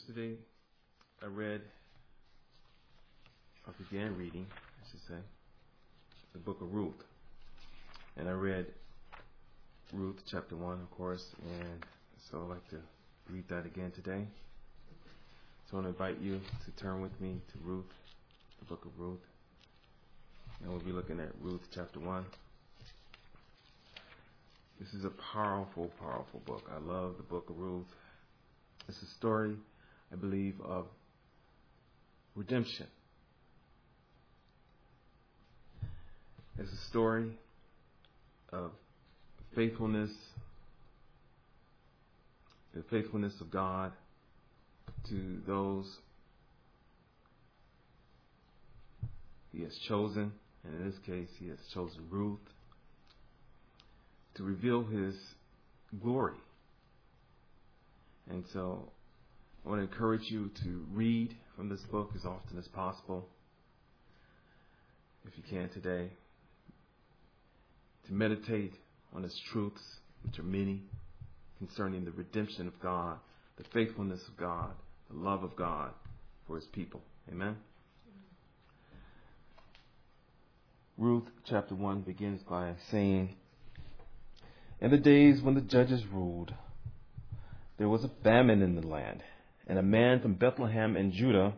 Yesterday, I read, I began reading, I should say, the book of Ruth. And I read Ruth chapter 1, of course, and so I'd like to read that again today. So I want to invite you to turn with me to Ruth, the book of Ruth. And we'll be looking at Ruth chapter 1. This is a powerful, powerful book. I love the book of Ruth. It's a story, I believe, of redemption. It's a story of faithfulness, the faithfulness of God to those He has chosen, and in this case, He has chosen Ruth to reveal His glory. And so I want to encourage you to read from this book as often as possible, if you can today, to meditate on its truths, which are many, concerning the redemption of God, the faithfulness of God, the love of God for his people. Amen. Ruth chapter 1 begins by saying, In the days when the judges ruled, there was a famine in the land, and a man from Bethlehem in Judah,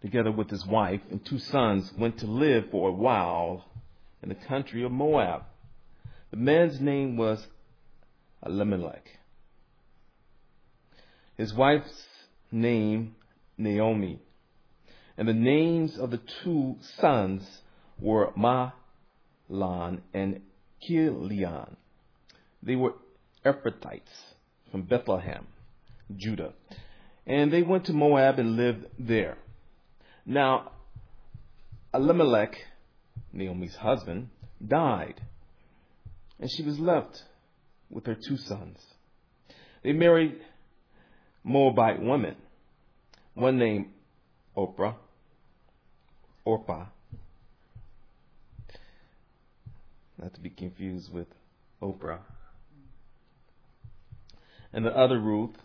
together with his wife and two sons, went to live for a while in the country of Moab. The man's name was Elimelech. His wife's name, Naomi. And the names of the two sons were Mahlon and Chilion. They were Ephrathites from Bethlehem, Judah. And they went to Moab and lived there. Now, Elimelech, Naomi's husband, died, and she was left with her two sons. They married Moabite women, one named Oprah, Orpah, not to be confused with Oprah, and the other Ruth.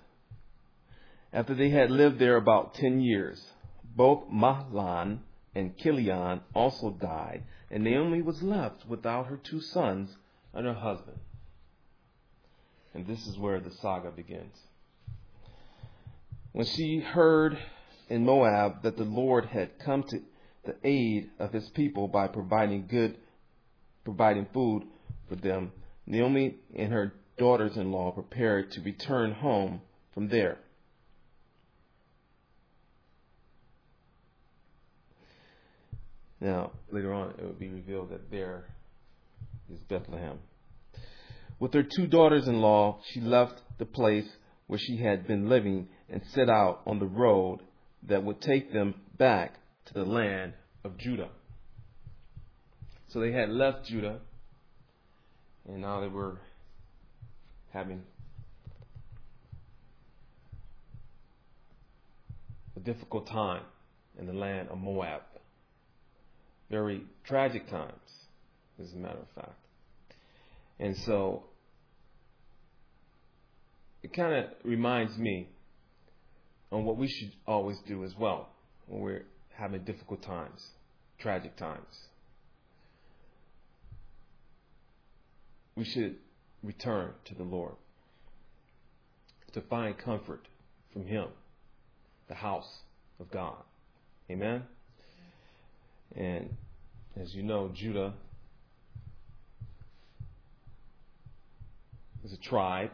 After they had lived there about ten years, both Mahlon and Chilion also died, and Naomi was left without her two sons and her husband. And this is where the saga begins. When she heard in Moab that the Lord had come to the aid of his people by providing good providing food for them, Naomi and her daughters in law prepared to return home from there. Now, later on, it would be revealed that there is Bethlehem. With her two daughters in law, she left the place where she had been living and set out on the road that would take them back to the land of Judah. So they had left Judah, and now they were having a difficult time in the land of Moab. Very tragic times, as a matter of fact. And so it kind of reminds me on what we should always do as well when we're having difficult times, tragic times. We should return to the Lord to find comfort from Him, the house of God. Amen? And as you know, Judah is a tribe,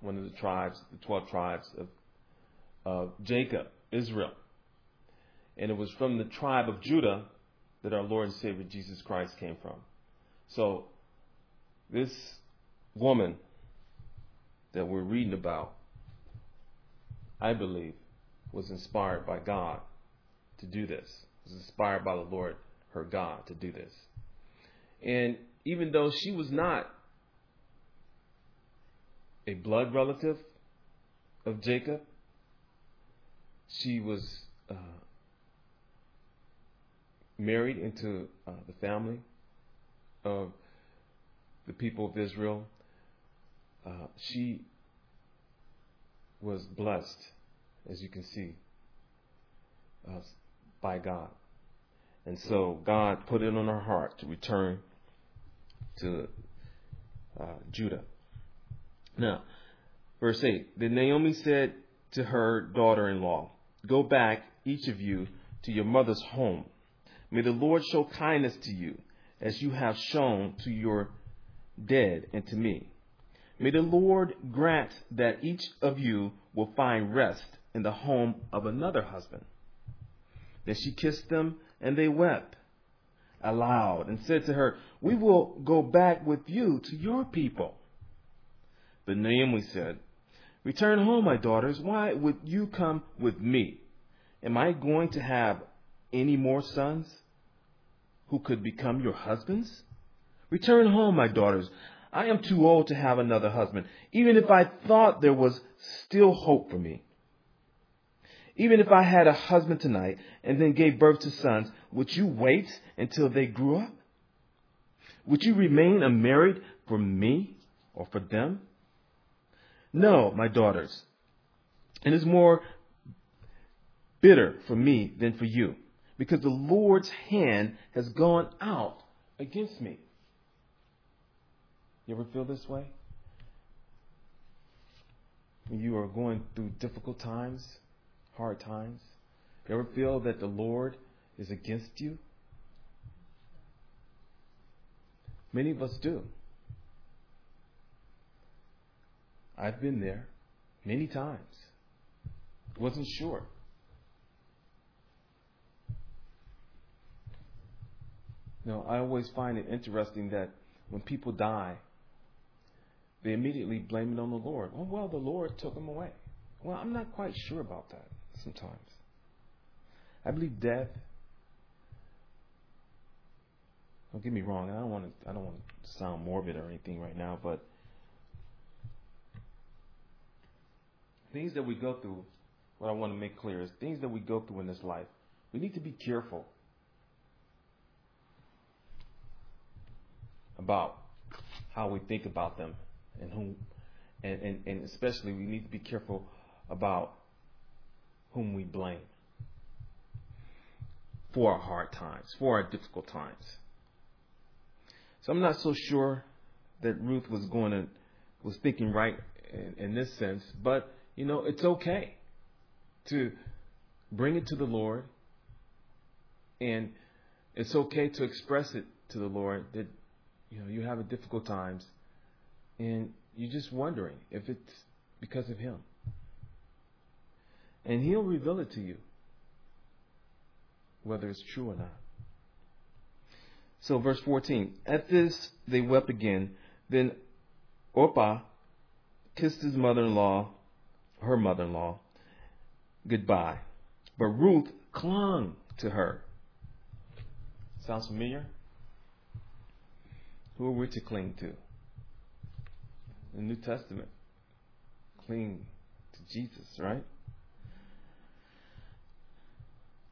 one of the tribes, the 12 tribes of, of Jacob, Israel. And it was from the tribe of Judah that our Lord and Savior Jesus Christ came from. So, this woman that we're reading about, I believe, was inspired by God to do this. Was inspired by the Lord, her God, to do this. And even though she was not a blood relative of Jacob. She was uh, married into uh, the family of the people of Israel. Uh, she was blessed, as you can see, uh, by God. And so God put it on her heart to return to uh, Judah. Now, verse 8 Then Naomi said to her daughter in law, Go back, each of you, to your mother's home. May the Lord show kindness to you, as you have shown to your dead and to me. May the Lord grant that each of you will find rest in the home of another husband. Then she kissed them, and they wept aloud and said to her, We will go back with you to your people. But Naomi said, Return home, my daughters. Why would you come with me? Am I going to have any more sons who could become your husbands? Return home, my daughters. I am too old to have another husband, even if I thought there was still hope for me. Even if I had a husband tonight and then gave birth to sons, would you wait until they grew up? Would you remain unmarried for me or for them? No, my daughters. And It is more bitter for me than for you, because the Lord's hand has gone out against me. You ever feel this way? When you are going through difficult times, hard times? You ever feel that the Lord is against you? Many of us do. I've been there many times. Wasn't sure. You know, I always find it interesting that when people die, they immediately blame it on the Lord. Oh, well, the Lord took them away. Well, I'm not quite sure about that sometimes. I believe death. Don't get me wrong. I don't want to. I don't want to sound morbid or anything right now, but things that we go through. What I want to make clear is things that we go through in this life. We need to be careful about how we think about them and whom, and, and, and especially we need to be careful about whom we blame for our hard times, for our difficult times. So I'm not so sure that Ruth was going to was thinking right in, in this sense, but you know it's okay to bring it to the Lord, and it's okay to express it to the Lord that you know you have a difficult times, and you're just wondering if it's because of Him. And He'll reveal it to you, whether it's true or not. So, verse 14. At this, they wept again. Then Orpah kissed his mother in law, her mother in law, goodbye. But Ruth clung to her. Sounds familiar? Who are we to cling to? The New Testament. Cling to Jesus, right?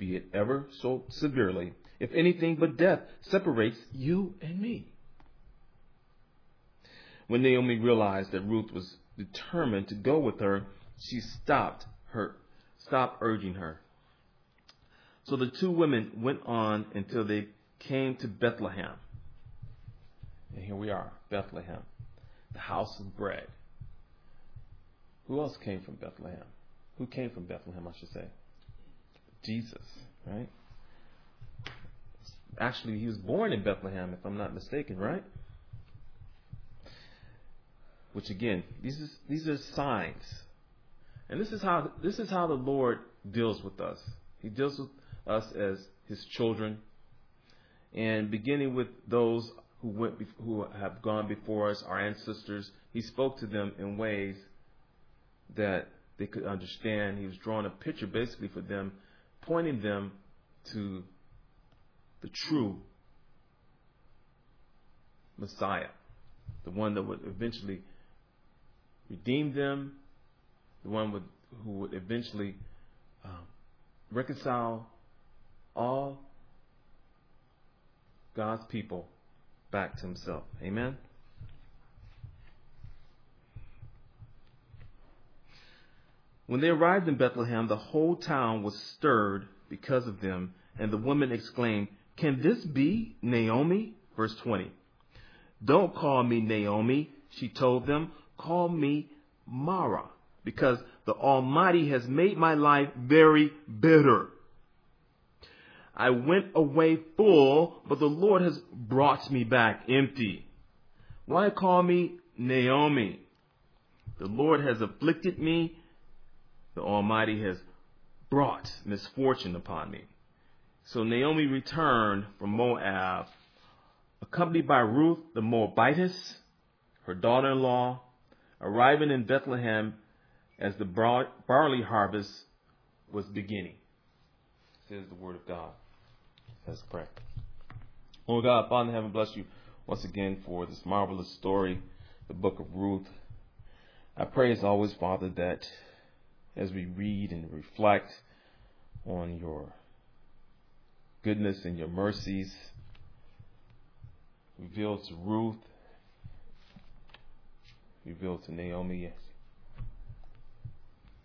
be it ever so severely, if anything but death separates you and me. When Naomi realized that Ruth was determined to go with her, she stopped her, stopped urging her. So the two women went on until they came to Bethlehem. And here we are, Bethlehem, the house of bread. Who else came from Bethlehem? Who came from Bethlehem, I should say? Jesus, right? Actually, he was born in Bethlehem, if I'm not mistaken, right? Which again, these these are signs, and this is how this is how the Lord deals with us. He deals with us as His children, and beginning with those who went who have gone before us, our ancestors, He spoke to them in ways that they could understand. He was drawing a picture basically for them, pointing them to the true Messiah, the one that would eventually redeem them, the one would, who would eventually um, reconcile all God's people back to Himself. Amen. When they arrived in Bethlehem, the whole town was stirred because of them, and the women exclaimed, Can this be Naomi? Verse 20. Don't call me Naomi, she told them. Call me Mara, because the Almighty has made my life very bitter. I went away full, but the Lord has brought me back empty. Why call me Naomi? The Lord has afflicted me. The Almighty has brought misfortune upon me. So Naomi returned from Moab, accompanied by Ruth the Moabitess, her daughter in law, arriving in Bethlehem as the barley harvest was beginning. Says the word of God. Let's pray. Lord God, Father in heaven, bless you once again for this marvelous story, the book of Ruth. I pray as always, Father, that as we read and reflect on your goodness and your mercies revealed to Ruth, revealed to Naomi.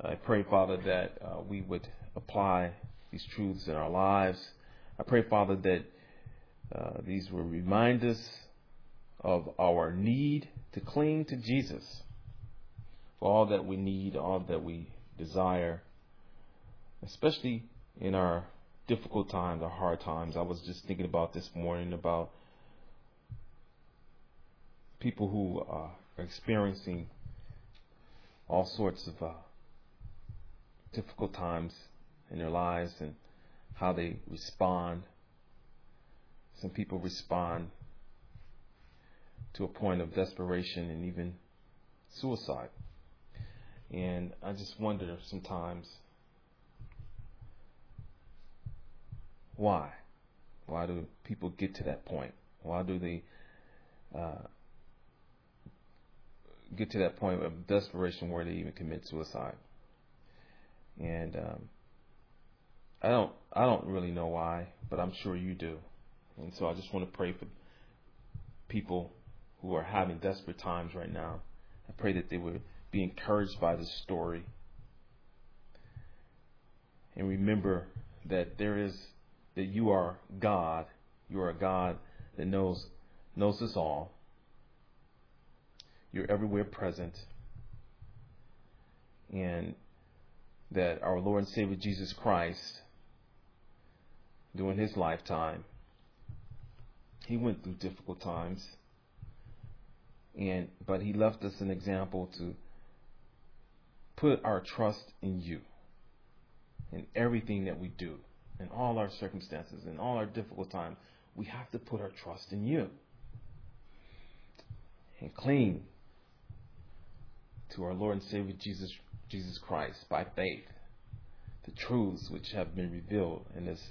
I pray, Father, that uh, we would apply these truths in our lives. I pray, Father, that uh, these will remind us of our need to cling to Jesus for all that we need, all that we desire, especially in our difficult times, our hard times. I was just thinking about this morning about people who uh, are experiencing all sorts of uh, difficult times in their lives and how they respond. Some people respond to a point of desperation and even suicide. And I just wonder sometimes why? Why do people get to that point? Why do they uh, get to that point of desperation where they even commit suicide? And um, I don't I don't really know why, but I'm sure you do. And so I just want to pray for people who are having desperate times right now. I pray that they would be encouraged by this story. And remember that there is that you are God. You are a God that knows knows us all. You're everywhere present. And that our Lord and Savior Jesus Christ during his lifetime he went through difficult times and but he left us an example to put our trust in you in everything that we do, in all our circumstances, in all our difficult times. We have to put our trust in you and cling to our Lord and Savior Jesus, Jesus Christ by faith, the truths which have been revealed in this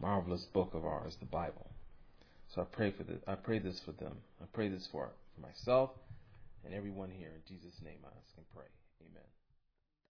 marvelous book of ours, the Bible. So I pray for this. I pray this for them. I pray this for, for myself and everyone here. In Jesus' name, I ask and pray. Amen.